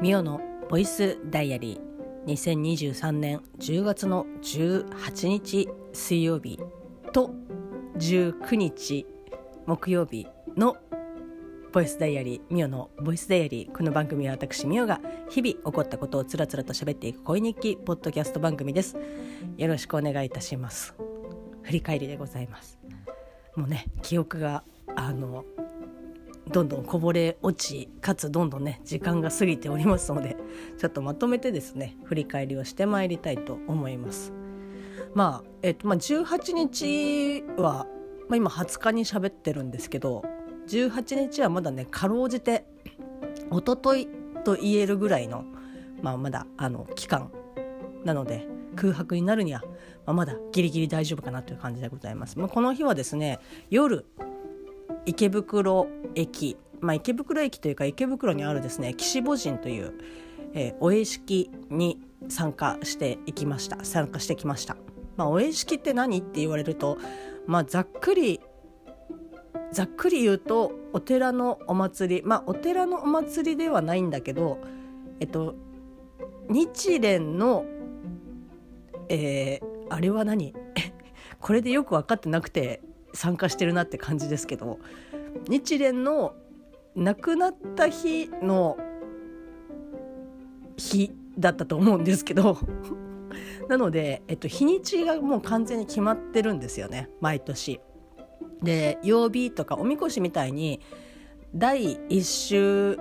ミオのボイスダイアリー。2023年10月の18日水曜日と19日木曜日のボイスダイアリー。ミオのボイスダイアリー。この番組は私ミオが日々起こったことをつらつらと喋っていく恋日記ポッドキャスト番組です。よろしくお願いいたします。振り返りでございます。もうね記憶があのどんどんこぼれ落ちかつどんどんね時間が過ぎておりますのでちょっとまとめてですね振り返りをしてまいりたいと思いますまあえっとまあ18日は、まあ、今20日に喋ってるんですけど18日はまだねかろうじて一昨日と言えるぐらいの、まあ、まだあの期間なので空白になるには、まあ、まだギリギリ大丈夫かなという感じでございます。まあ、この日はですね夜池袋駅、まあ、池袋駅というか池袋にあるですね岸母神という、えー、お絵式に参加していきました。参加してきました。まあ、お絵式って何って言われると、まあ、ざっくりざっくり言うとお寺のお祭り。まあお寺のお祭りではないんだけどえっと日蓮のえー、あれは何？これでよく分かってなくて参加してるなって感じですけど日蓮の亡くなった日の日だったと思うんですけど なので、えっと、日にちがもう完全に決まってるんですよね毎年。で曜日とかおみこしみたいに第1週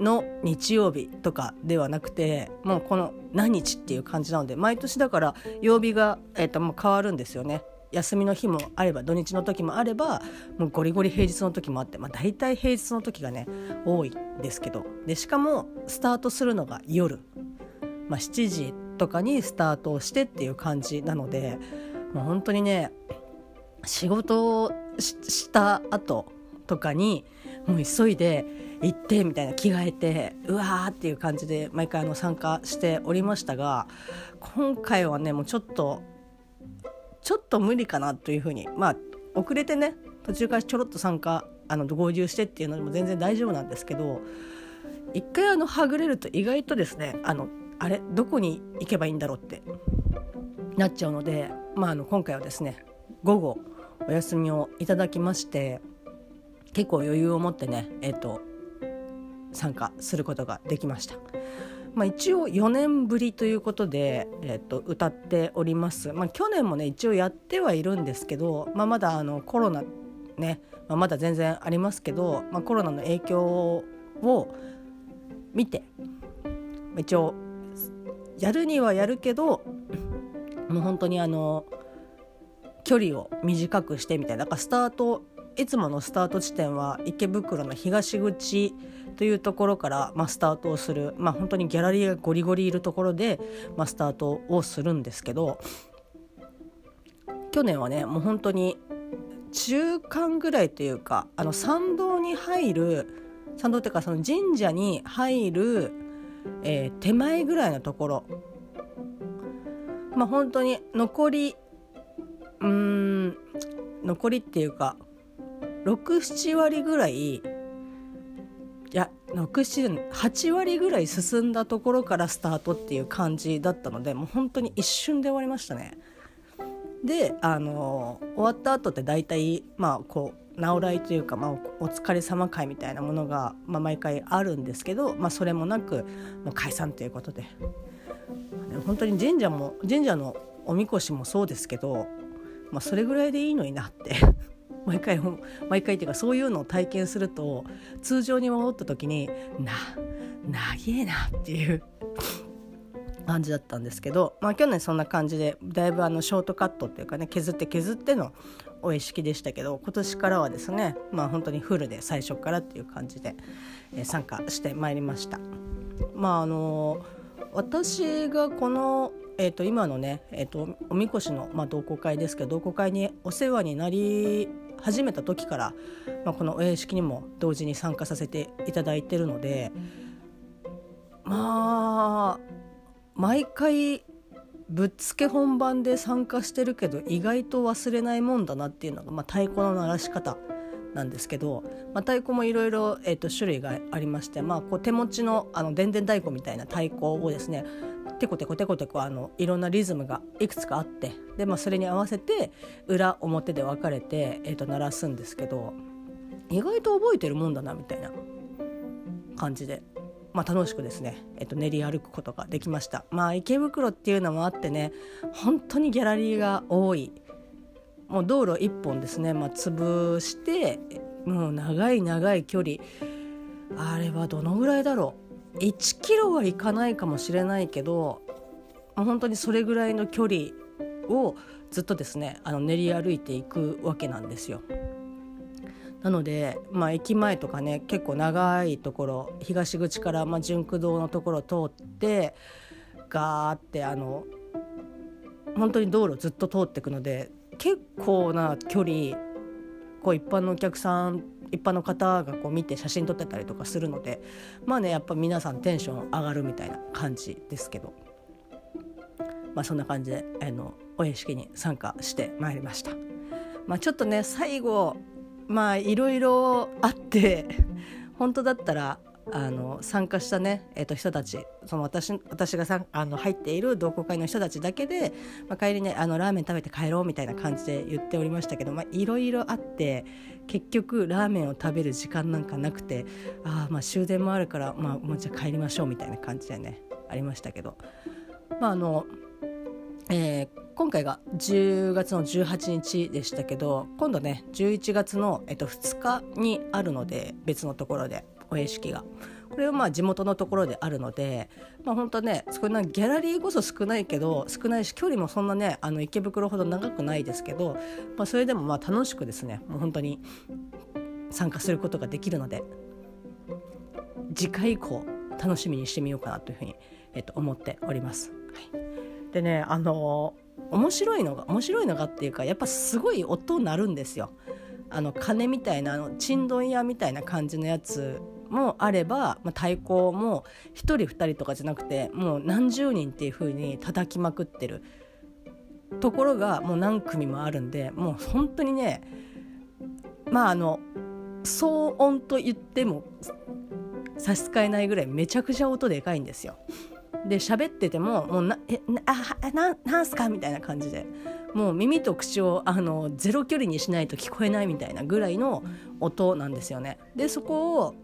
の日曜日とかではなくてもうこの何日っていう感じなので毎年だから曜日が、えー、ともう変わるんですよね。休みの日もあれば土日の時もあればもうゴリゴリ平日の時もあって、まあ、大体平日の時がね多いですけど。でしかもスタートするのが夜、まあ、7時とかにスタートをしてっていう感じなのでもう本当にね仕事をした後とかにもう急いで行ってみたいな着替えてうわーっていう感じで毎回あの参加しておりましたが今回はねもうちょっとちょっと無理かなというふうにまあ遅れてね途中からちょろっと参加あの合流してっていうのでも全然大丈夫なんですけど一回あのはぐれると意外とですねあのあれどこに行けばいいんだろうってなっちゃうので、まあ、あの今回はですね午後お休みをいただきまして結構余裕を持ってね、えーと、参加することができました。まあ、一応4年ぶりということで、えーと、歌っております、まあ、去年もね一応やってはいるんですけど、まあ、まだあのコロナね、まあ、まだ全然ありますけど、まあ、コロナの影響を見て一応やるにはやるけどもう本当にあの距離を短くしてみたいな。だからスタートいつものスタート地点は池袋の東口というところから、まあ、スタートをする、まあ、本当にギャラリーがゴリゴリいるところで、まあ、スタートをするんですけど去年はねもう本当に中間ぐらいというかあの参道に入る参道っていうかその神社に入る、えー、手前ぐらいのところ。まあ本当に残りうん残りっていうか67割ぐらいいや8割ぐらい進んだところからスタートっていう感じだったのでもう本当に一瞬で終わりましたね。であの終わった後って大体まあこう直来というか、まあ、お疲れ様会みたいなものが、まあ、毎回あるんですけど、まあ、それもなくもう解散ということで。本当に神社も神社のおみこしもそうですけどまあ、それぐらいでいいのになって。毎回毎回っていうかそういうのを体験すると通常に戻った時にな長えなっていう感じだったんですけど、まあ、去年そんな感じでだいぶあのショートカットっていうかね削って削ってのお意識でしたけど今年からはですねまあ本当にフルで最初からっていう感じで、え、参加してまいりました。まああの私がこのえー、と今のね、えーと、おみこしの、まあ、同好会ですけど同好会にお世話になり始めた時から、まあ、このお屋敷にも同時に参加させていただいてるのでまあ毎回ぶっつけ本番で参加してるけど意外と忘れないもんだなっていうのが、まあ、太鼓の鳴らし方なんですけど、まあ、太鼓もいろいろ種類がありまして、まあ、こう手持ちのあのでんでん太鼓みたいな太鼓をですねテコテコテコテコあのいろんなリズムがいくつかあってで、まあ、それに合わせて裏表で分かれて、えー、と鳴らすんですけど意外と覚えてるもんだなみたいな感じでまあ、楽しくですね、えっと、練り歩くことができました、まあ、池袋っていうのもあってね本当にギャラリーが多い。もう道路1本ですね、まあ、潰してもう長い長い距離。あれはどのぐらいだろう？1キロはいかないかもしれないけど本当にそれぐらいの距離をずっとですねあの練り歩いていくわけなんですよ。なので、まあ、駅前とかね結構長いところ東口から、まあ、純駆動のところを通ってガーってあの本当に道路ずっと通っていくので結構な距離こう一般のお客さん一般の方がこう見て写真撮ってたりとかするのでまあねやっぱ皆さんテンション上がるみたいな感じですけど、まあ、そんな感じであのお屋敷に参加してまいりました。まあ、ちょっとね最後まあいろいろあって本当だったらあの参加したね、えー、と人たちその私私がさあの入っている同好会の人たちだけで、まあ、帰りねあのラーメン食べて帰ろうみたいな感じで言っておりましたけどいろいろあって結局ラーメンを食べる時間なんかなくてあまあ終電もあるから、まあ、もうじゃあ帰りましょうみたいな感じでねありましたけど。まああのえー、今回が10月の18日でしたけど今度ね11月の、えっと、2日にあるので別のところで。お屋敷が。これはまあ地元のところであるので、まあ、本当ねそんなギャラリーこそ少ないけど少ないし距離もそんなねあの池袋ほど長くないですけど、まあ、それでもまあ楽しくですねもう本当に参加することができるので次回以降楽しみにしてみようかなというふうに、えっと、思っております。はいでねあの面白いのが面白いのがっていうかやっぱすごい音鳴るんですよ。あの鐘みたいなあのちんどん屋みたいな感じのやつもあれば、まあ、太鼓も1人2人とかじゃなくてもう何十人っていう風に叩きまくってるところがもう何組もあるんでもう本当にねまああの騒音と言っても差し支えないぐらいめちゃくちゃ音でかいんですよ。で喋っててももうなえあななんすかみたいな感じでもう耳と口をあのゼロ距離にしないと聞こえないみたいなぐらいの音なんですよね。でそこを、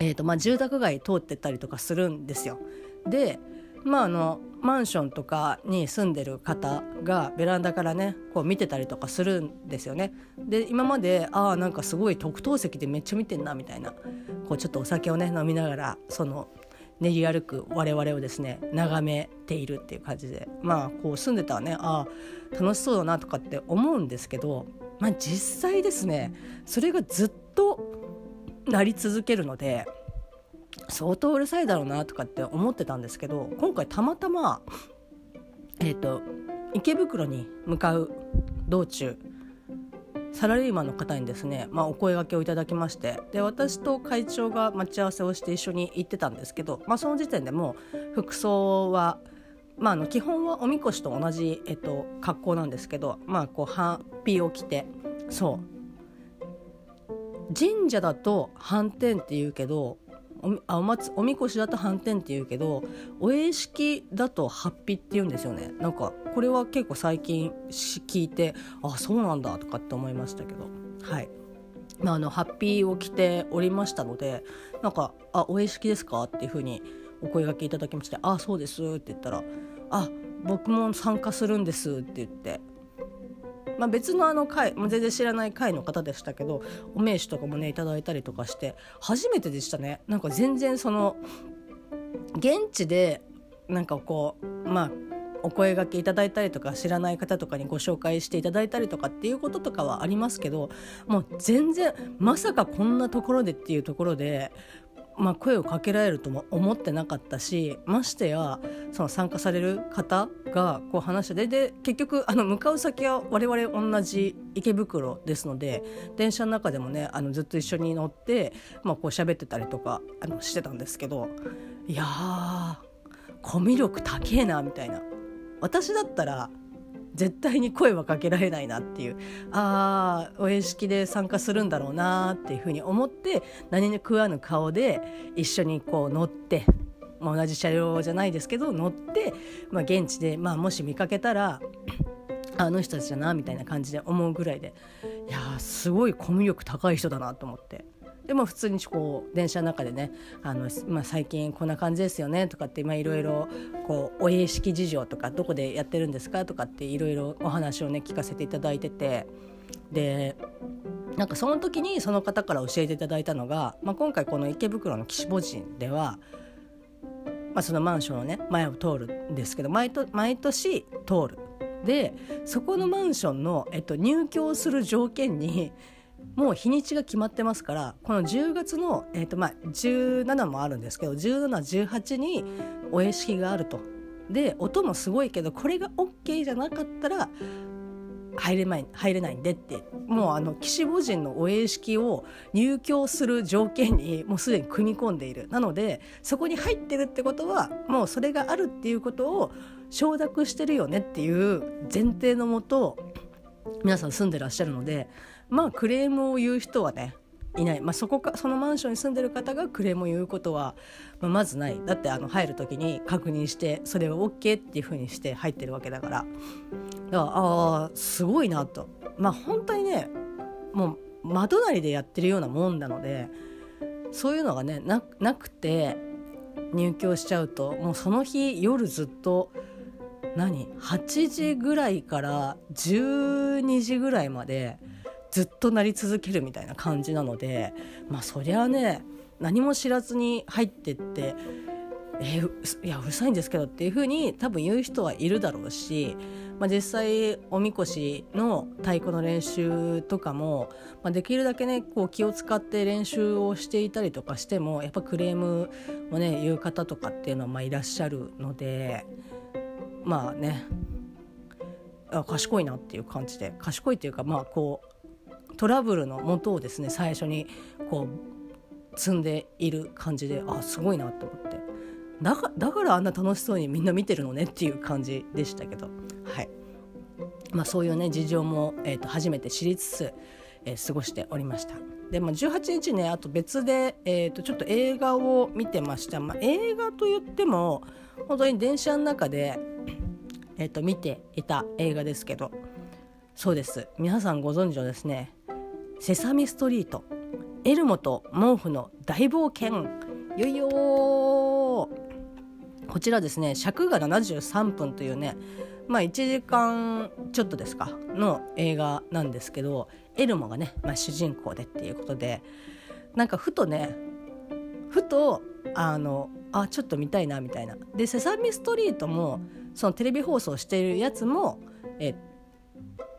えーとまあ、住宅街通ってたりとかするんですよ。でまああのマンションとかに住んでる方がベランダからねこう見てたりとかするんですよね。で今までああなんかすごい特等席でめっちゃ見てんなみたいなこうちょっとお酒をね飲みながらその練り歩く我々をですね眺めているっていう感じでまあこう住んでたらねああ楽しそうだなとかって思うんですけど、まあ、実際ですねそれがずっとなり続けるので相当うるさいだろうなとかって思ってたんですけど今回たまたまえっ、ー、と池袋に向かう道中サラリーマンの方にですね、まあ、お声がけをいただきましてで私と会長が待ち合わせをして一緒に行ってたんですけど、まあ、その時点でもう服装は、まあ、あの基本はおみこしと同じ、えっと、格好なんですけど、まあ、こうハッピーを着てそう神社だと斑点って言うけどおあお松おみこしだと斑点って言うけどお会式だとハッピって言うんですよねなんかこれは結構最近聞いてあそうなんだとかって思いましたけどはいまあ、あのハッピーを着ておりましたのでなんか「あお会式ですか?」っていうふうにお声がけいただきまして「あそうです」って言ったら「あ僕も参加するんです」って言ってまあ、別のあの会、まあ、全然知らない会の方でしたけどお名刺とかもねいただいたりとかして初めてでしたね。なんか全然その現地でなんかこうまあお声がけいただいたりとか知らない方とかにご紹介していただいたりとかっていうこととかはありますけどもう全然まさかこんなところでっていうところでまあ、声をかけられるとも思ってなかったしましてやその参加される方がこう話してで結局あの向かう先は我々同じ池袋ですので電車の中でもねあのずっと一緒に乗って、まあ、こう喋ってたりとかあのしてたんですけどいやーコミュ力高えなみたいな。私だったら絶対に声はかけられないなっていう。ああお屋敷で参加するんだろうなっていうふうに思って何に食わぬ顔で一緒にこう乗ってまあ、同じ車両じゃないですけど乗って、まあ、現地で、まあ、もし見かけたらあの人たちだなみたいな感じで思うぐらいでいやすごいコミュ力高い人だなと思って。でも普通にこう電車の中でねあの、まあ、最近こんな感じですよねとかっていろいろお家式事情とかどこでやってるんですかとかっていろいろお話をね聞かせていただいててでなんかその時にその方から教えていただいたのが、まあ、今回この池袋の岸母神では、まあ、そのマンションのね前を通るんですけど毎毎年通る。でそこのマンションの、えっと、入居する条件にもう日にちが決まってますからこの10月の、えーとまあ、17もあるんですけど1718にお屋敷があると。で音もすごいけどこれが OK じゃなかったら入れない入れないんでってもうあの岸母神のお屋敷を入居する条件にもうすでに組み込んでいるなのでそこに入ってるってことはもうそれがあるっていうことを承諾してるよねっていう前提のもと皆さん住んでらっしゃるのでまあクレームを言う人はねいない、まあ、そこかそのマンションに住んでる方がクレームを言うことは、まあ、まずない。だってあの入る時に確認してそれを OK っていうふうにして入ってるわけだから。だからああすごいなと。まあ本当にねもう窓なりでやってるようなもんなのでそういうのがねなくて入居しちゃうともうその日夜ずっと何？8時ぐらいから12時ぐらいまでずっとなり続けるみたいな感じなのでまあそりゃね何も知らずに入ってってえー、いやうるさいんですけどっていうふうに多分言う人はいるだろうし、まあ、実際おみこしの太鼓の練習とかも、まあ、できるだけねこう気を使って練習をしていたりとかしてもやっぱクレームをね言う方とかっていうのはまあいらっしゃるのでまあねあ賢いなっていう感じで賢いっていうかまあこうトラブルの元をですね最初にこう積んでいる感じであすごいなと思って。だかだからあんな楽しそうにみんな見てるのねっていう感じでしたけど。はい。まあそういうね事情も、えーと、初めて知りつつ、えー、過ごしておりました。で、まあ、18日ねあと別で、えーと、ちょっと映画を見てました、まあ、映画といっても本当に電車の中でえっと、見ていた映画ですけど。そうです。皆さんご存知のですね「セサミストリート」「エルモと毛布の大冒険」よいよこちらですね尺が73分というねまあ1時間ちょっとですかの映画なんですけどエルモがね、まあ、主人公でっていうことでなんかふとねふとあのあちょっと見たいなみたいな。で「セサミストリート」もそのテレビ放送しているやつも、え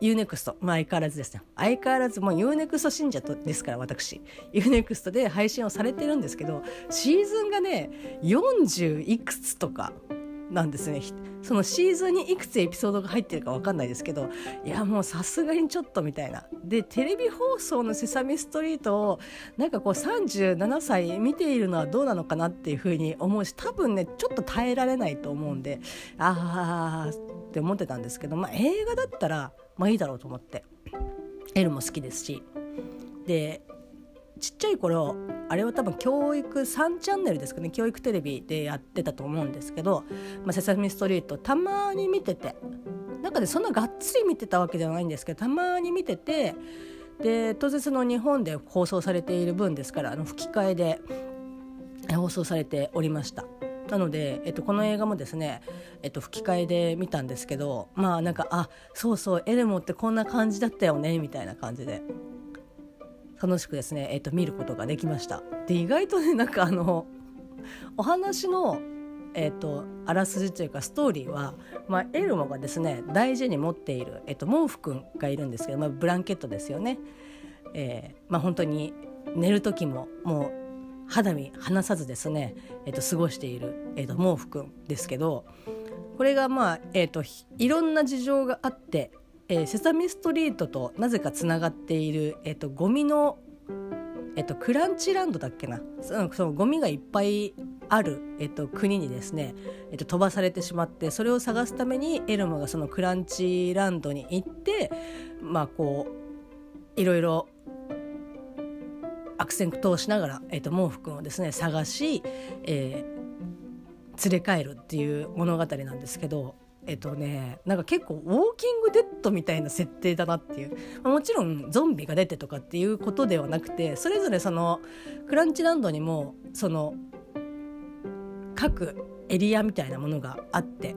UNEXT、まあ、相変わらずですね。相変わらずもう UNEXT 信者ですから私。UNEXT で配信をされてるんですけどシーズンがね40いくつとかなんですね。そのシーズンにいくつエピソードが入ってるか分かんないですけどいやもうさすがにちょっとみたいな。でテレビ放送の「セサミストリート」をなんかこう37歳見ているのはどうなのかなっていうふうに思うし多分ねちょっと耐えられないと思うんでああって思ってたんですけど、まあ、映画だったらまあいいだろうと思って。エルも好きですし。でちっちゃい頃あれは多分教育3チャンネルですかね。教育テレビでやってたと思うんですけど「まあ、セサミストリート」たまに見てて。なんかでそんながっつり見てたわけじゃないんですけどたまに見ててで当然その日本で放送されている分ですからあの吹き替えで放送されておりました。なので、えっと、この映画もですね、えっと、吹き替えで見たんですけどまあなんかあそうそうエルモってこんな感じだったよねみたいな感じで楽しくですね、えーと、見ることができました。で意外とねなんかあのお話のえーと、あらすじというかストーリーは、まあ、エルモがですね大事に持っている、えーと、毛布くんがいるんですけど、まあ、ブランケットですよね、えーまあ、本当に寝る時もも肌身離さずですね、えー、と過ごしている、えー、と毛布くんですけどこれがまあ、えー、といろんな事情があってえー、セサミストリートとなぜかつながっている、えーと、ゴミの、えーと、クランチランドだっけなそのゴミがいっぱいある、えっと、国にですね、えっと、飛ばされてしまってそれを探すためにエルモがそのクランチランドに行ってまあこういろいろ悪戦苦闘しながら、えっと、毛布君をですね探し、えー、連れ帰るっていう物語なんですけどえっとねなんか結構ウォーキングデッドみたいな設定だなっていう、まあ、もちろんゾンビが出てとかっていうことではなくてそれぞれそのクランチランドにもその各エリアみたいなものがあって。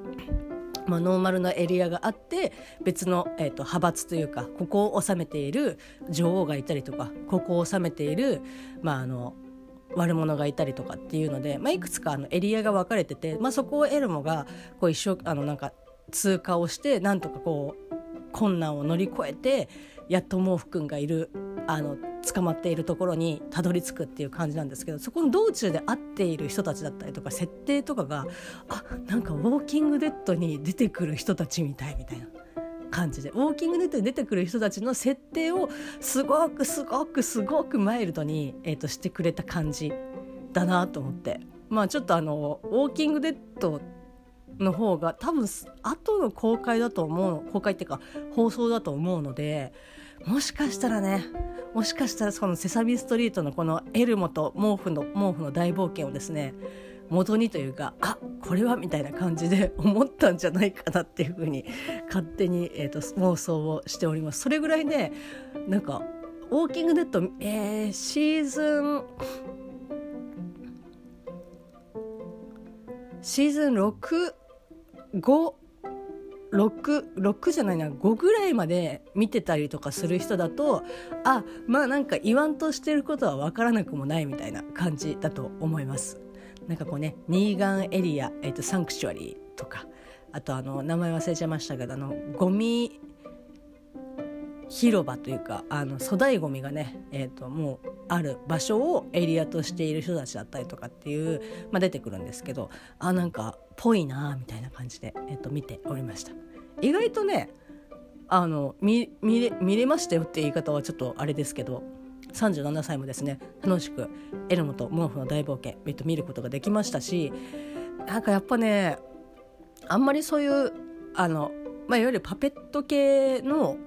まあ、ノーマルなエリアがあって別の、えーと、派閥というかここを治めている女王がいたりとかここを治めている、まあ、あの悪者がいたりとかっていうので、まあ、いくつかあのエリアが分かれてて、まあ、そこをエルモがこう一生あのなんか通過をしてなんとかこう困難を乗り越えてやっと毛布くんがいるあの捕まっているところにたどり着くっていう感じなんですけどそこの道中で会っている人たちだったりとか設定とかがあなんかウォーキングデッドに出てくる人たちみたいみたいな感じでウォーキングデッドに出てくる人たちの設定をすごくすごくすごくマイルドに、えーと、してくれた感じだなと思って。まあちょっとあのウォーキングデッドの方が多分後の公開だと思う公開っていうか放送だと思うのでもしかしたらねもしかしたらその「セサミストリート」のこのエルモと毛布の毛布の大冒険をですね元にというかあこれはみたいな感じで思ったんじゃないかなっていうふうに勝手に、えーと、妄想をしております。それぐらいねなんか「ウォーキングデッド」えー、シーズンシーズン65 6, 6じゃないな5ぐらいまで見てたりとかする人だとあまあなんか言わんとしてることは分からなくもないみたいな感じだと思います。なんかこうねニーガンエリア、えーと、サンクチュアリーとかあとあの名前忘れちゃいましたけどあのゴミ広場というかあの粗大ごみがね、えーと、もうある場所をエリアとしている人たちだったりとかっていう、まあ、出てくるんですけどあなんかぽいなみたいな感じで、えーと、見ておりました。意外とねあの見見れ見れましたよって言い方はちょっとあれですけど37歳もですね楽しくエルモと毛布の大冒険、えっと、見ることができましたしなんかやっぱねあんまりそういうあの、まあ、いわゆるパペット系の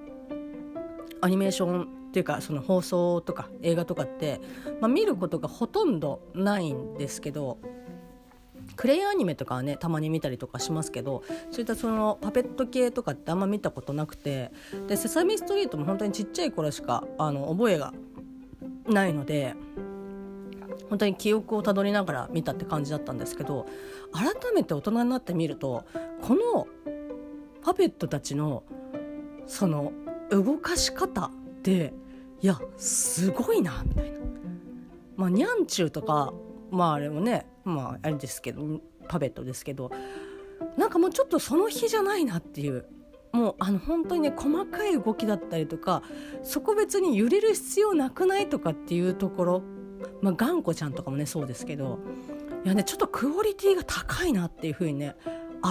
アニメーションっていうかその放送とか映画とかって、まあ、見ることがほとんどないんですけどクレイアニメとかはねたまに見たりとかしますけどそういったそのパペット系とかってあんま見たことなくてで「セサミストリート」も本当にちっちゃい頃しかあの覚えがないので本当に記憶をたどりながら見たって感じだったんですけど改めて大人になってみるとこのパペットたちのその動かし方っていやすごいなみたいな。まあ、ニャンチューとかまああれもねまああれですけどパペットですけどなんかもうちょっとその日じゃないなっていうもうあの本当にね細かい動きだったりとかそこ別に揺れる必要なくないとかっていうところまあ頑固ちゃんとかもねそうですけどいやねちょっとクオリティが高いなっていうふうにね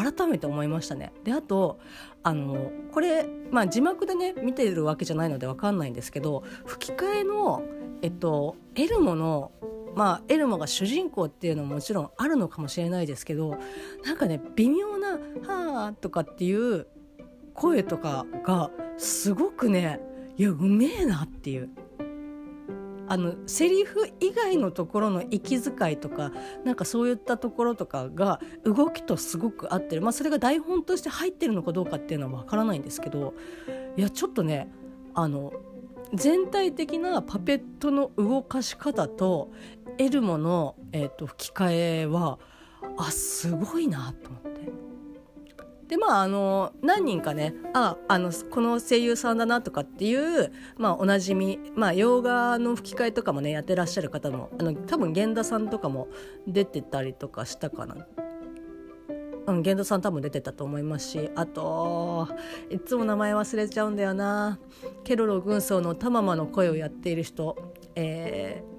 改めて思いましたね。であとあのこれ、まあ、字幕でね見てるわけじゃないので分かんないんですけど吹き替えの、えっと、エルモのまあ、エルモが主人公っていうのももちろんあるのかもしれないですけどなんかね微妙な「はあ」とかっていう声とかがすごくねいやうめえなっていうあのセリフ以外のところの息遣いとかなんかそういったところとかが動きとすごく合ってる、まあ、それが台本として入ってるのかどうかっていうのは分からないんですけどいやちょっとねあの全体的なパペットの動かし方とエルモの、えーと吹き替えはあすごいなと思って。でまああの何人かねああのこの声優さんだなとかっていう、まあ、おなじみ、まあ、洋画の吹き替えとかもねやってらっしゃる方もあの多分源田さんとかも出てたりとかしたかな。うん、源田さん多分出てたと思いますしあといつも名前忘れちゃうんだよなケロロ軍曹のタママの声をやっている人、えー、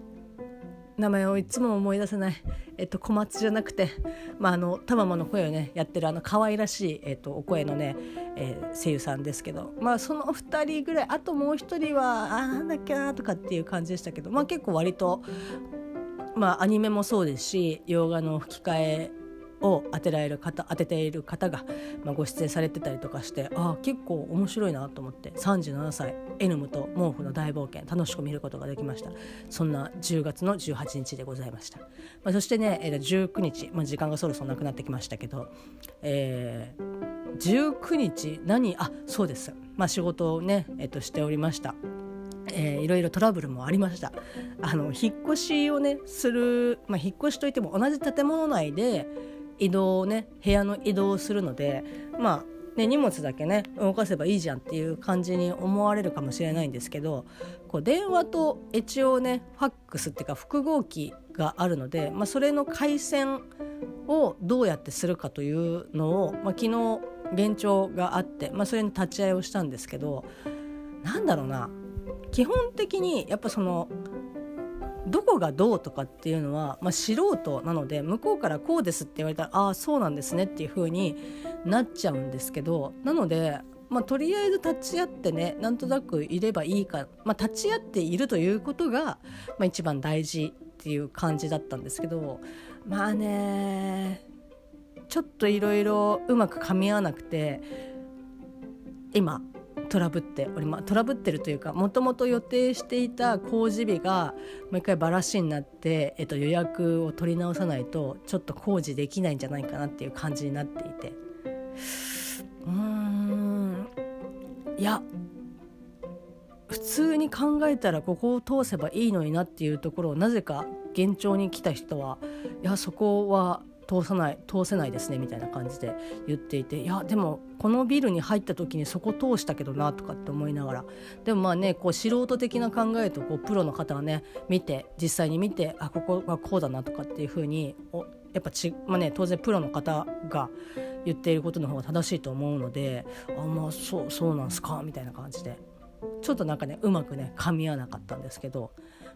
名前をいつも思い出せない、えっと、小松じゃなくて、まあ、あのたままの声をねやってるあの可愛らしい、えっと、お声のね、えー、声優さんですけど、まあ、その2人ぐらいあともう1人はあなんだっけなとかっていう感じでしたけど、まあ、結構割とまあアニメもそうですし洋画の吹き替えを当てられる方当てている方が、まあ、ご出演されてたりとかしてああ結構面白いなと思って37歳エヌムと毛布の大冒険楽しく見ることができました。そんな10月の18日でございました、まあ、そしてね、えー、19日、まあ、時間がそろそろなくなってきましたけど、えー、19日何あそうです、まあ、仕事をね、えー、としておりました。えー、いろいろトラブルもありました。あの引っ越しをねする、まあ、引っ越しといっても同じ建物内で移動をね部屋の移動をするのでまあね、荷物だけね動かせばいいじゃんっていう感じに思われるかもしれないんですけどこう電話と一応ねファックスっていうか複合機があるので、まあ、それの回線をどうやってするかというのを、まあ、昨日現状があって、まあ、それに立ち会いをしたんですけどなんだろうな。基本的にやっぱそのどこがどうとかっていうのは、まあ、素人なので向こうからこうですって言われたらああそうなんですねっていう風になっちゃうんですけどなので、まあ、とりあえず立ち会ってねなんとなくいればいいか、まあ、立ち会っているということが、まあ、一番大事っていう感じだったんですけどまあねちょっといろいろうまく噛み合わなくて今トラブっておりまトラブってるというかもともと予定していた工事日がもう一回ばらしになって、えっと、予約を取り直さないとちょっと工事できないんじゃないかなっていう感じになっていて。うーん。いや普通に考えたらここを通せばいいのになっていうところをなぜか現状に来た人はいやそこは通さない通せないですねみたいな感じで言っていていやでもこのビルに入った時にそこ通したけどなとかって思いながら。でもまあねこう素人的な考えとこうプロの方がね見て実際に見てあここはこうだなとかっていうふうにやっぱち、まあね、当然プロの方が言っていることの方が正しいと思うのであまあそうそうなんすかみたいな感じで。ちょっとなんかねうまくね噛み合わなかったんですけど。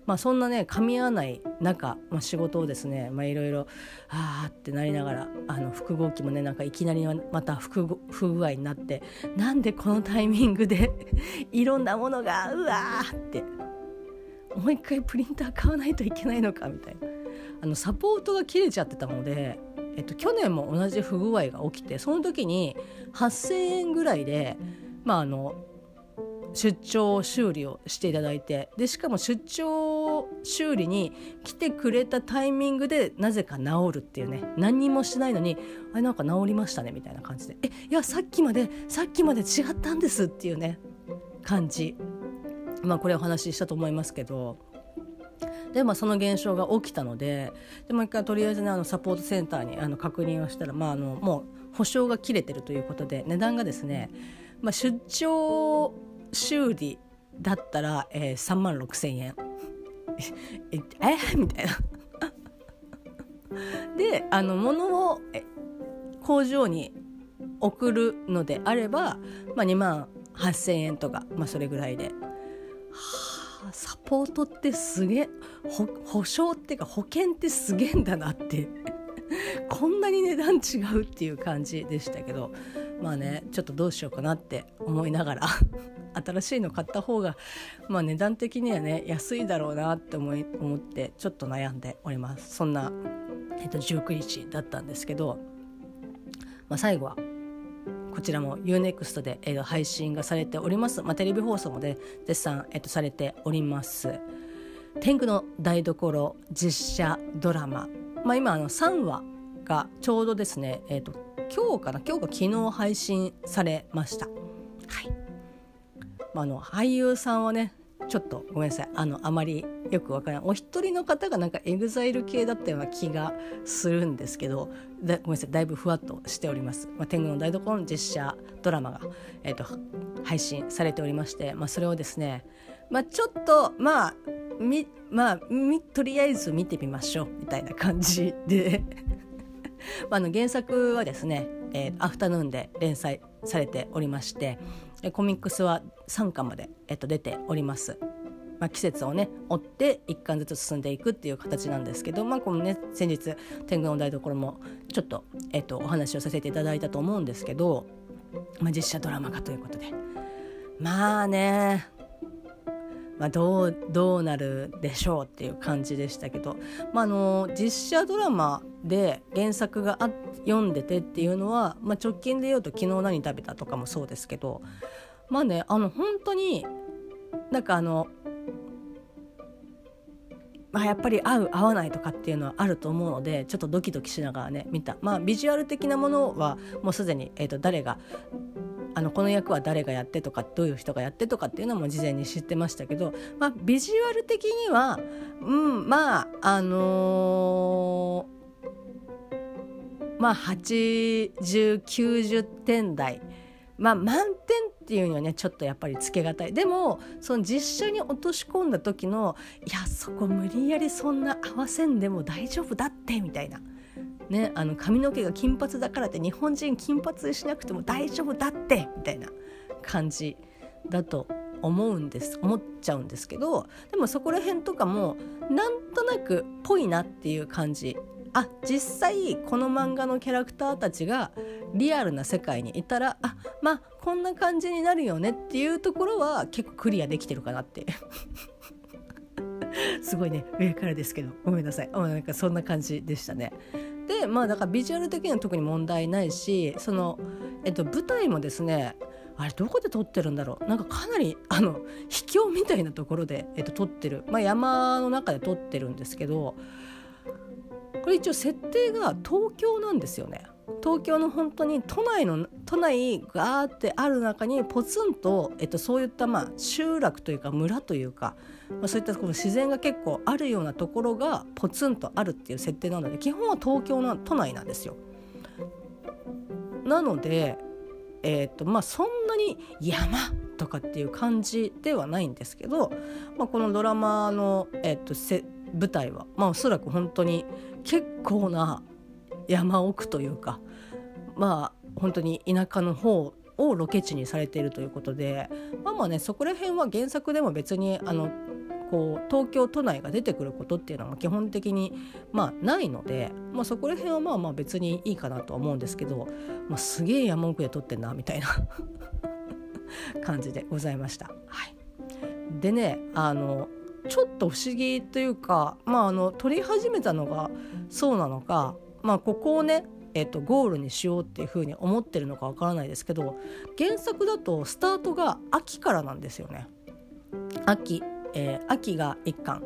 まあ、そんなね噛み合わない中、まあ、仕事をですねいろいろああってなりながらあの複合機もねなんかいきなりまた不不具合になってなんでこのタイミングで いろんなものがうわーってもう一回プリンター買わないといけないのかみたいな。あのサポートが切れちゃってたので、えっと、去年も同じ不具合が起きてその時に8,000円ぐらいでまああの出張修理をしていただいてでしかも出張修理に来てくれたタイミングでなぜか治るっていうね何にもしないのにあれなんか治りましたねみたいな感じで。えいやさっきまでさっきまで違ったんですっていうね感じ。まあこれお話ししたと思いますけど。でまあその現象が起きたのででもう一回とりあえずねあのサポートセンターにあの確認をしたら、まあ、あのもう保証が切れてるということで値段がですね、まあ、出張修理だったら、えー、3万6千円ええみたいなであの物を工場に送るのであれば、まあ、2万8,000円とか、まあ、それぐらいで。はあ、サポートってすげえ保証っていうか保険ってすげえんだなって こんなに値段違うっていう感じでしたけどまあねちょっとどうしようかなって思いながら 新しいの買った方が、まあ、値段的にはね安いだろうなって思い思ってちょっと悩んでおります。そんな、えっと、19日だったんですけど、まあ、最後はこちらも UNEXT で、えー、配信がされております、まあ、テレビ放送もで絶賛、えっと、されております。天狗の台所実写ドラマ、まあ、今あの3話がちょうどですね、えーと、今日かな今日が昨日配信されました。はい。まあ、あの俳優さんはねちょっとごめんなさいあのあまりよくわからないお一人の方がなんかエグザイル系だったような気がするんですけどだごめんなさいだいぶふわっとしております、まあ、天狗の台所の実写ドラマが、えーと、配信されておりまして、まあ、それをですね、まあ、ちょっとまあみまあみとりあえず見てみましょうみたいな感じで まあ、の原作はですね、えー、アフタヌーンで連載されておりましてコミックスは3巻まで、えっと、出ております。まあ、季節をね追って1巻ずつ進んでいくっていう形なんですけど、まあ、このね先日天狗の台所もちょっと、えっと、お話をさせていただいたと思うんですけど、まあ、実写ドラマ化ということでまあねまあ、どうどうなるでしょうっていう感じでしたけど、まあ、あの実写ドラマで原作があ読んでてっていうのは、まあ、直近で言うと「昨日何食べた?」とかもそうですけどまあねあの本当になんかあのまあ、やっぱり合う合わないとかっていうのはあると思うのでちょっとドキドキしながらね見た、まあ、ビジュアル的なものはもうすでに、えー、と誰があのこの役は誰がやってとかどういう人がやってとかっていうのも事前に知ってましたけど、まあ、ビジュアル的にはうんまああのー、まあ8090点台。まあ満点っていうにはねちょっとやっぱりつけがたい。でもその実写に落とし込んだ時のいやそこ無理やりそんな合わせんでも大丈夫だってみたいな。ね、あの髪の毛が金髪だからって日本人金髪しなくても大丈夫だってみたいな感じだと思うんです思っちゃうんですけどでもそこら辺とかもなんとなくぽいなっていう感じ。あ実際この漫画のキャラクターたちがリアルな世界にいたらあまあこんな感じになるよねっていうところは結構クリアできてるかなって。すごいね上からですけどごめんなさい。なんかそんな感じでしたね。でまあだからビジュアル的には特に問題ないしその、えっと、舞台もですねあれどこで撮ってるんだろうなんかかなりあの秘境みたいなところで、えっと、撮ってる、まあ、山の中で撮ってるんですけどこれ一応設定が東京なんですよね。東京の本当に都内の都内がーってある中にポツンと、えっと、そういったまあ集落というか村というか、まあ、そういったこの自然が結構あるようなところがポツンとあるっていう設定なので基本は東京の都内なんですよ。なので、えーとまあ、そんなに山とかっていう感じではないんですけど、まあ、このドラマの、えーと、と舞台は、まあ、おそらく本当に結構な山奥というかまあ本当に田舎の方をロケ地にされているということでまあまあねそこら辺は原作でも別にあのこう東京都内が出てくることっていうのは基本的にまあないので、まあ、そこら辺はまあまあ別にいいかなとは思うんですけど、まあ、すげえ山奥で撮ってんなみたいな 感じでございました。はい、でねあのちょっと不思議というか、まあ、あの撮り始めたのがそうなのか、まあ、ここをねえっと、ゴールにしようっていうふうに思ってるのかわからないですけど原作だとスタートが秋からなんですよね。秋、えー、秋が1巻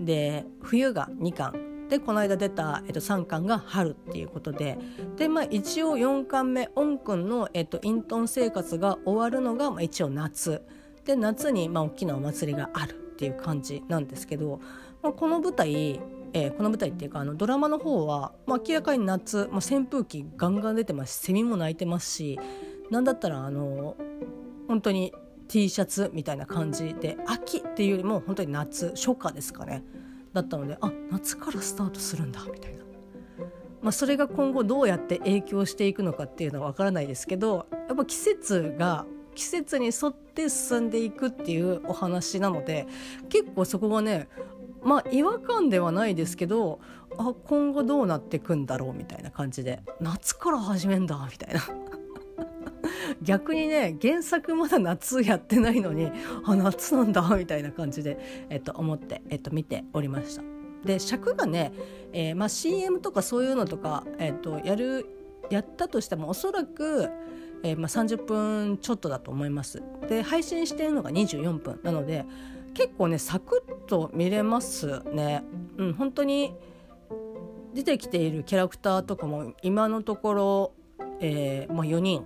で冬が2巻でこの間出た、えっと、3巻が春っていうことでで、まあ、一応4巻目恩くんの、えっと、隠遁生活が終わるのが、まあ、一応夏。で夏に、まあ、大きなお祭りがあるっていう感じなんですけど、まあ、この舞台、えー、この舞台っていうかあのドラマの方は、まあ、明らかに夏、まあ、扇風機ガンガン出てますしセミも鳴いてますしなんだったらあの本当に T シャツみたいな感じで秋っていうよりも本当に夏初夏ですかねだったのであ夏からスタートするんだみたいな。まあ、それが今後どうやって影響していくのかっていうのは分からないですけどやっぱ季節が季節に沿って進んでいくっていうお話なので結構そこがねまあ違和感ではないですけどあ今後どうなっていくんだろうみたいな感じで夏から始めんだみたいな逆にね原作まだ夏やってないのにあ夏なんだみたいな感じで、えっと、思って、えっと、見ておりました。で尺がね、えーまあ、CM とかそういうのとか、えっと、やるやったとしてもおそらくえー、まあ、30分ちょっとだと思います。で配信してるのが24分。なので結構ねサクッと見れますね。うん本当に出てきているキャラクターとかも今のところ、えー、まあ、4人。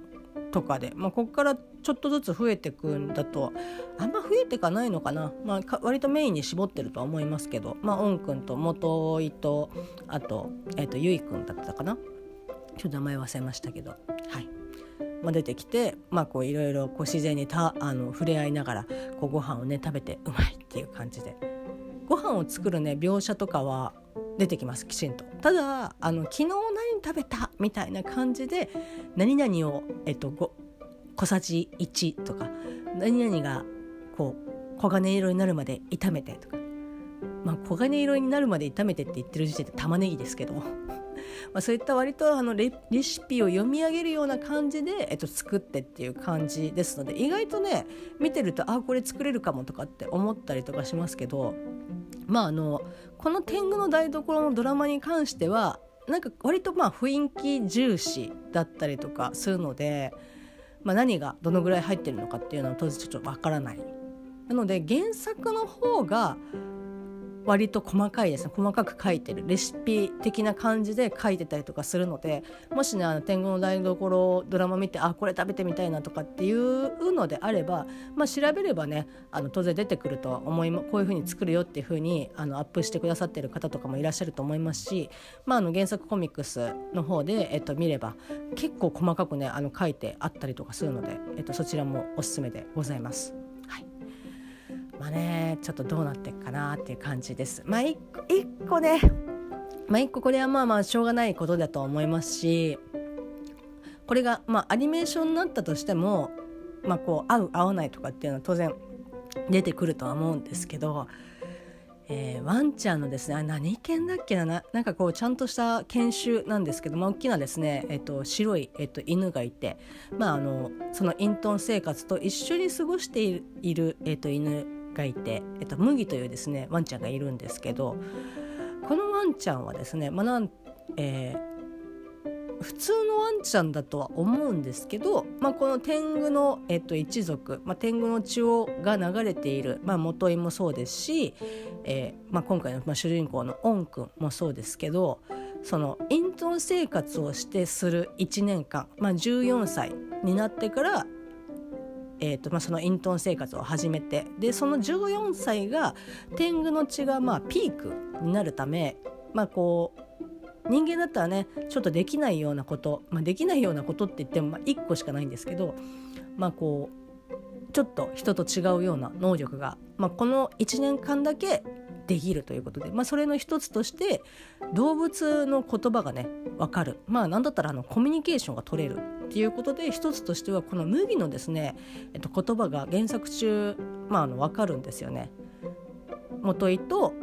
とかで、まあ、ここからちょっとずつ増えてくんだとあんま増えてかないのかな、まあ、割とメインに絞ってるとは思いますけど、まあ、オンくんと元井とあと,、えーと、ゆいくんだったかな。ちょっと名前忘れましたけど。はい。まあ、出てきて、まあ、こういろいろこう自然にたあの触れ合いながらこうご飯をね食べてうまいっていう感じで。ご飯を作るね描写とかは出てきますきちんと。ただあの昨日食べたみたいな感じで何々を、えっと、小さじ1とか何々がこう黄金色になるまで炒めてとか。まあ黄金色になるまで炒めてって言ってる時点で玉ねぎですけど まあ、そういった割とあのレレシピを読み上げるような感じで、えっと、作ってっていう感じですので意外とね見てるとあこれ作れるかもとかって思ったりとかしますけどまああのこの天狗の台所のドラマに関してはなんか割とまあ雰囲気重視だったりとかするので、まあ、何がどのぐらい入ってるのかっていうのは当時ちょっとわからない。なので原作の方が割と細かいですね細かく書いてるレシピ的な感じで書いてたりとかするのでもしねあの天狗の台所ドラマ見てあこれ食べてみたいなとかっていうのであれば、まあ、調べればねあの当然出てくると思いこういうふうに作るよっていうふうにあのアップしてくださってる方とかもいらっしゃると思いますし、まあ、あの原作コミックスの方で、えっと、見れば結構細かくねあの書いてあったりとかするので、えっと、そちらもおすすめでございます。まあねちょっとどうなっていくかなっていう感じです。まあ一個ねまあ一個これはまあまあしょうがないことだと思いますしこれがまあアニメーションになったとしてもまあこう合う合わないとかっていうのは当然出てくるとは思うんですけど、えー、ワンちゃんのですね何犬だっけななんかこうちゃんとした犬種なんですけど、まあ、大きなですね、えっと、白い、えっと、犬がいて、まあ、あのその隠遁生活と一緒に過ごしている、えっと、犬がいて、えっと、麦というですねワンちゃんがいるんですけどこのワンちゃんはですね、まあなんえー、普通のワンちゃんだとは思うんですけど、まあ、この天狗の、えっと、一族、まあ、天狗の血をが流れている、まあ、元井もそうですし、えーまあ、今回の、まあ、主人公のオン君もそうですけどその隠遁生活をしてする1年間、まあ、14歳になってからえーとまあ、その隠遁生活を始めてでその14歳が天狗の血がまあピークになるため、まあ、こう人間だったらねちょっとできないようなこと、まあ、できないようなことって言ってもまあ1個しかないんですけど、まあ、こうちょっと人と違うような能力が、まあ、この1年間だけできるということで、まあ、それの一つとして動物の言葉がね分かる。まあ何だったらあのコミュニケーションが取れる。っていうことで一つとしてはこの麦のですね、えっと、言葉が原作中、まあ、あの分かるんですよね。元井と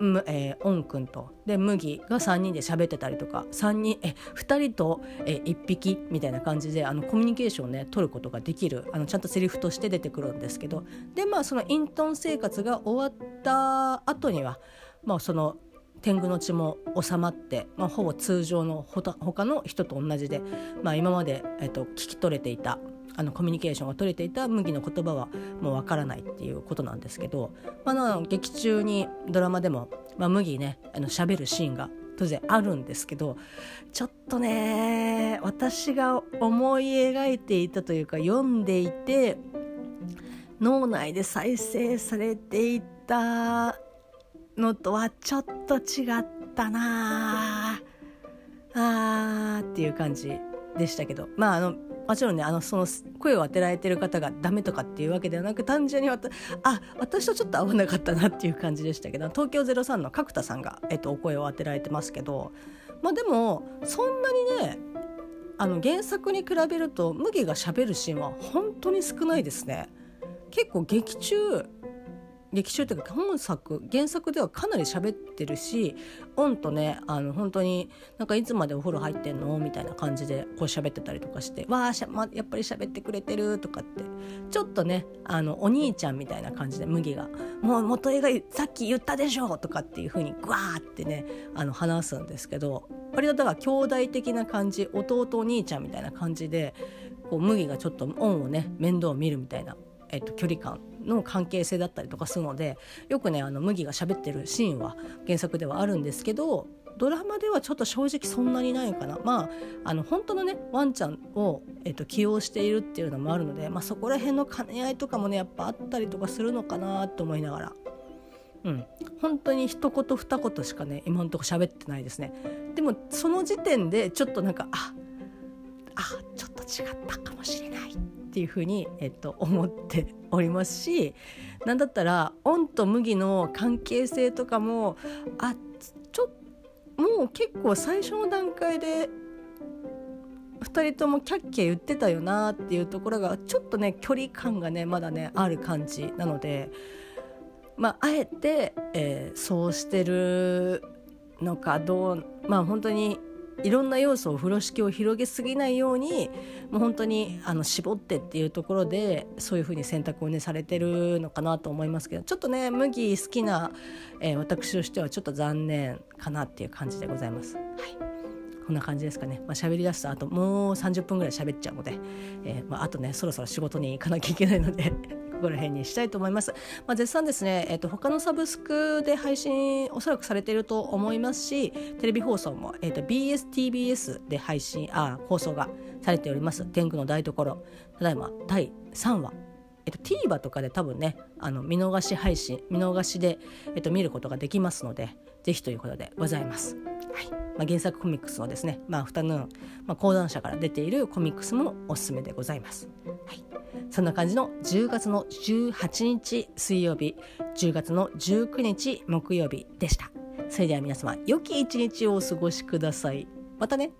むえー、オン君とで麦が3人で喋ってたりとか3人え2人と、え1匹みたいな感じであのコミュニケーションをね取ることができるあのちゃんとセリフとして出てくるんですけどでまあその隠遁生活が終わった後には、まあ、その天狗の血も収まって、まあ、ほぼ通常のほ他の人と同じで、まあ、今まで、えっと、聞き取れていたあのコミュニケーションが取れていた麦の言葉はもうわからないっていうことなんですけど、まあ、の劇中にドラマでも、まあ、麦ねあの喋るシーンが当然あるんですけどちょっとね私が思い描いていたというか読んでいて脳内で再生されていたのとはちょっと違ったなあ。ーっていう感じでしたけど。まああのもちろんねあのその声を当てられてる方がダメとかっていうわけではなく単純にあ私とちょっと合わなかったなっていう感じでしたけど東京03の角田さんが、えっと、お声を当てられてますけど。まあでもそんなにねあの原作に比べると麦がしゃべるシーンは本当に少ないですね。結構劇中劇中というか本作原作ではかなり喋ってるしオンとねあの本当になんかいつまでお風呂入ってんの？みたいな感じでこう喋ってたりとかしてわあしゃ、ま、やっぱり喋ってくれてるとかってちょっとねあのお兄ちゃんみたいな感じで麦が「もう元映がさっき言ったでしょ!」とかっていう風にグワーってねあの話すんですけど割とだから兄弟的な感じ弟お兄ちゃんみたいな感じでこう麦がちょっとオンをね面倒を見るみたいなえっと、距離感の関係性だったりとかするのでよくねあの麦が喋ってるシーンは原作ではあるんですけどドラマではちょっと正直そんなにないかな。まああの本当のねワンちゃんを、えっと、起用しているっていうのもあるので、まあ、そこら辺の兼ね合いとかもねやっぱあったりとかするのかなと思いながら。うん、本当に一言二言しかね今のとこ喋ってないですね。でもその時点でちょっとなんかああちょっと違ったかもしれないっていうふうに、えっと、思っておりますし何だったらオンと麦の関係性とかもあちょもう結構最初の段階で2人ともキャッキャ言ってたよなっていうところがちょっとね距離感がねまだねある感じなのでまああえて、えー、そうしてるのかどうまあ本当にいろんな要素を風呂敷を広げすぎないようにもう本当にあの絞ってっていうところでそういうふうに選択をねされてるのかなと思いますけどちょっとね麦好きな、えー、私としてはちょっと残念かなっていう感じでございます。はいこんな感じですかね。まあ、喋り出すとあともう30分ぐらい喋っちゃうので、えー、まあ、あとね、そろそろ仕事に行かなきゃいけないので こら辺にしたいと思います。まあ、絶賛ですね、えーと、他のサブスクで配信おそらくされていると思いますしテレビ放送も、えーと、BSTBS で配信あ放送がされております「天狗の台所」ただいま第3話。えっと、TVer とかで多分ねあの見逃し配信見逃しで、えっと、見ることができますのでぜひということでございます。はい。まあ、原作コミックスのですね、まあ、アフタヌーン、まあ、講談社から出ているコミックスもおすすめでございます。はい。そんな感じの10月の18日水曜日10月の19日木曜日でした。それでは皆様良き一日をお過ごしください。またね